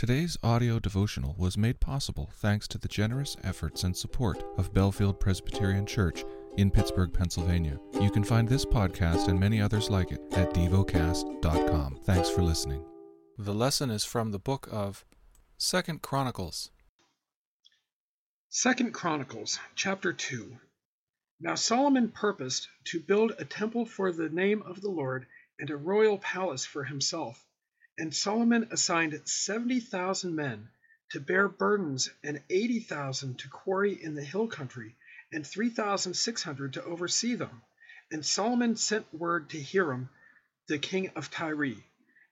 Today's audio devotional was made possible thanks to the generous efforts and support of Bellefield Presbyterian Church in Pittsburgh, Pennsylvania. You can find this podcast and many others like it at devocast.com. Thanks for listening. The lesson is from the book of Second Chronicles. Second Chronicles chapter 2 Now Solomon purposed to build a temple for the name of the Lord and a royal palace for himself. And Solomon assigned seventy thousand men to bear burdens, and eighty thousand to quarry in the hill country, and three thousand six hundred to oversee them. And Solomon sent word to Hiram, the king of Tyre,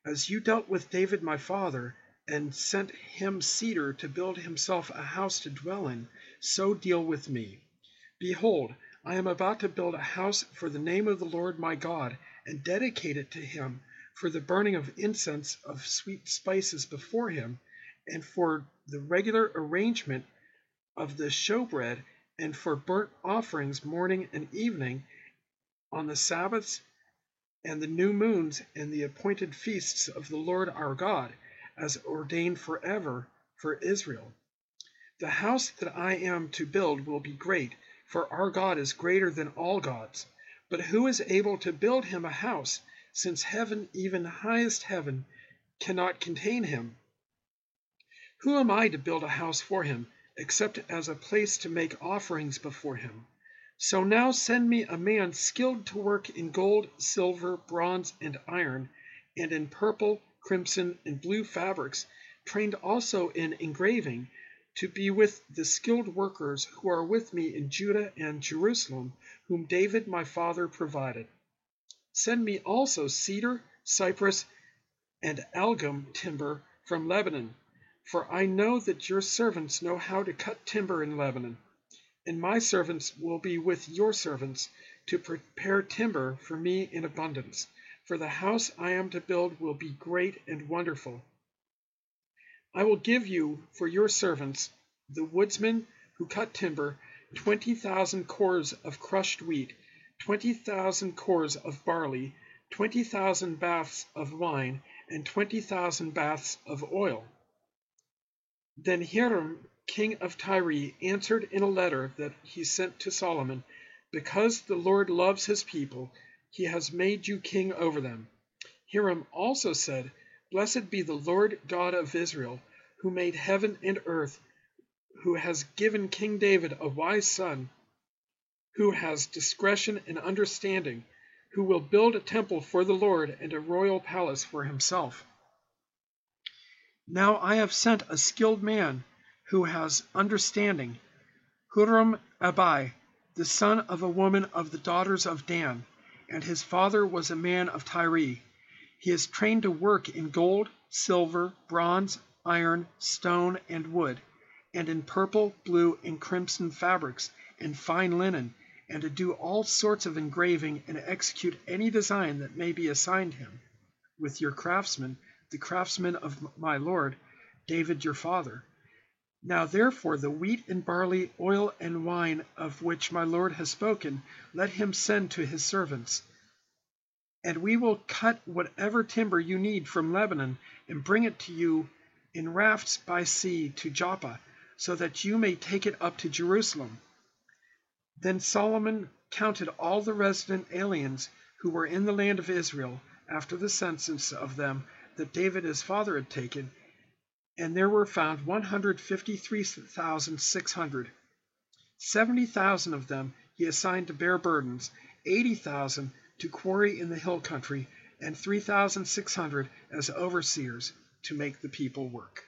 As you dealt with David my father, and sent him cedar to build himself a house to dwell in, so deal with me. Behold, I am about to build a house for the name of the Lord my God, and dedicate it to him for the burning of incense of sweet spices before him, and for the regular arrangement of the showbread, and for burnt offerings morning and evening, on the Sabbaths and the new moons and the appointed feasts of the Lord our God, as ordained forever for Israel. The house that I am to build will be great, for our God is greater than all gods. But who is able to build him a house? Since heaven, even highest heaven, cannot contain him. Who am I to build a house for him, except as a place to make offerings before him? So now send me a man skilled to work in gold, silver, bronze, and iron, and in purple, crimson, and blue fabrics, trained also in engraving, to be with the skilled workers who are with me in Judah and Jerusalem, whom David my father provided. Send me also cedar, cypress, and algum timber from Lebanon, for I know that your servants know how to cut timber in Lebanon. And my servants will be with your servants to prepare timber for me in abundance, for the house I am to build will be great and wonderful. I will give you for your servants, the woodsmen who cut timber, twenty thousand cors of crushed wheat twenty thousand cors of barley, twenty thousand baths of wine, and twenty thousand baths of oil. Then Hiram, king of Tyre, answered in a letter that he sent to Solomon, Because the Lord loves his people, he has made you king over them. Hiram also said, Blessed be the Lord God of Israel, who made heaven and earth, who has given King David a wise son who has discretion and understanding, who will build a temple for the Lord and a royal palace for himself. Now I have sent a skilled man who has understanding, Huram Abai, the son of a woman of the daughters of Dan, and his father was a man of Tyre. He is trained to work in gold, silver, bronze, iron, stone, and wood, and in purple, blue, and crimson fabrics, and fine linen, and to do all sorts of engraving and execute any design that may be assigned him, with your craftsmen, the craftsmen of my lord, David your father. Now therefore the wheat and barley, oil and wine of which my lord has spoken, let him send to his servants. And we will cut whatever timber you need from Lebanon and bring it to you in rafts by sea to Joppa, so that you may take it up to Jerusalem. Then Solomon counted all the resident aliens who were in the land of Israel after the census of them that David his father had taken, and there were found 153,600. 70,000 of them he assigned to bear burdens, 80,000 to quarry in the hill country, and 3,600 as overseers to make the people work.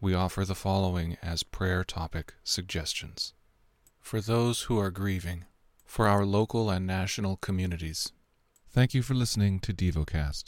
we offer the following as prayer topic suggestions. For those who are grieving, for our local and national communities. Thank you for listening to DevoCast.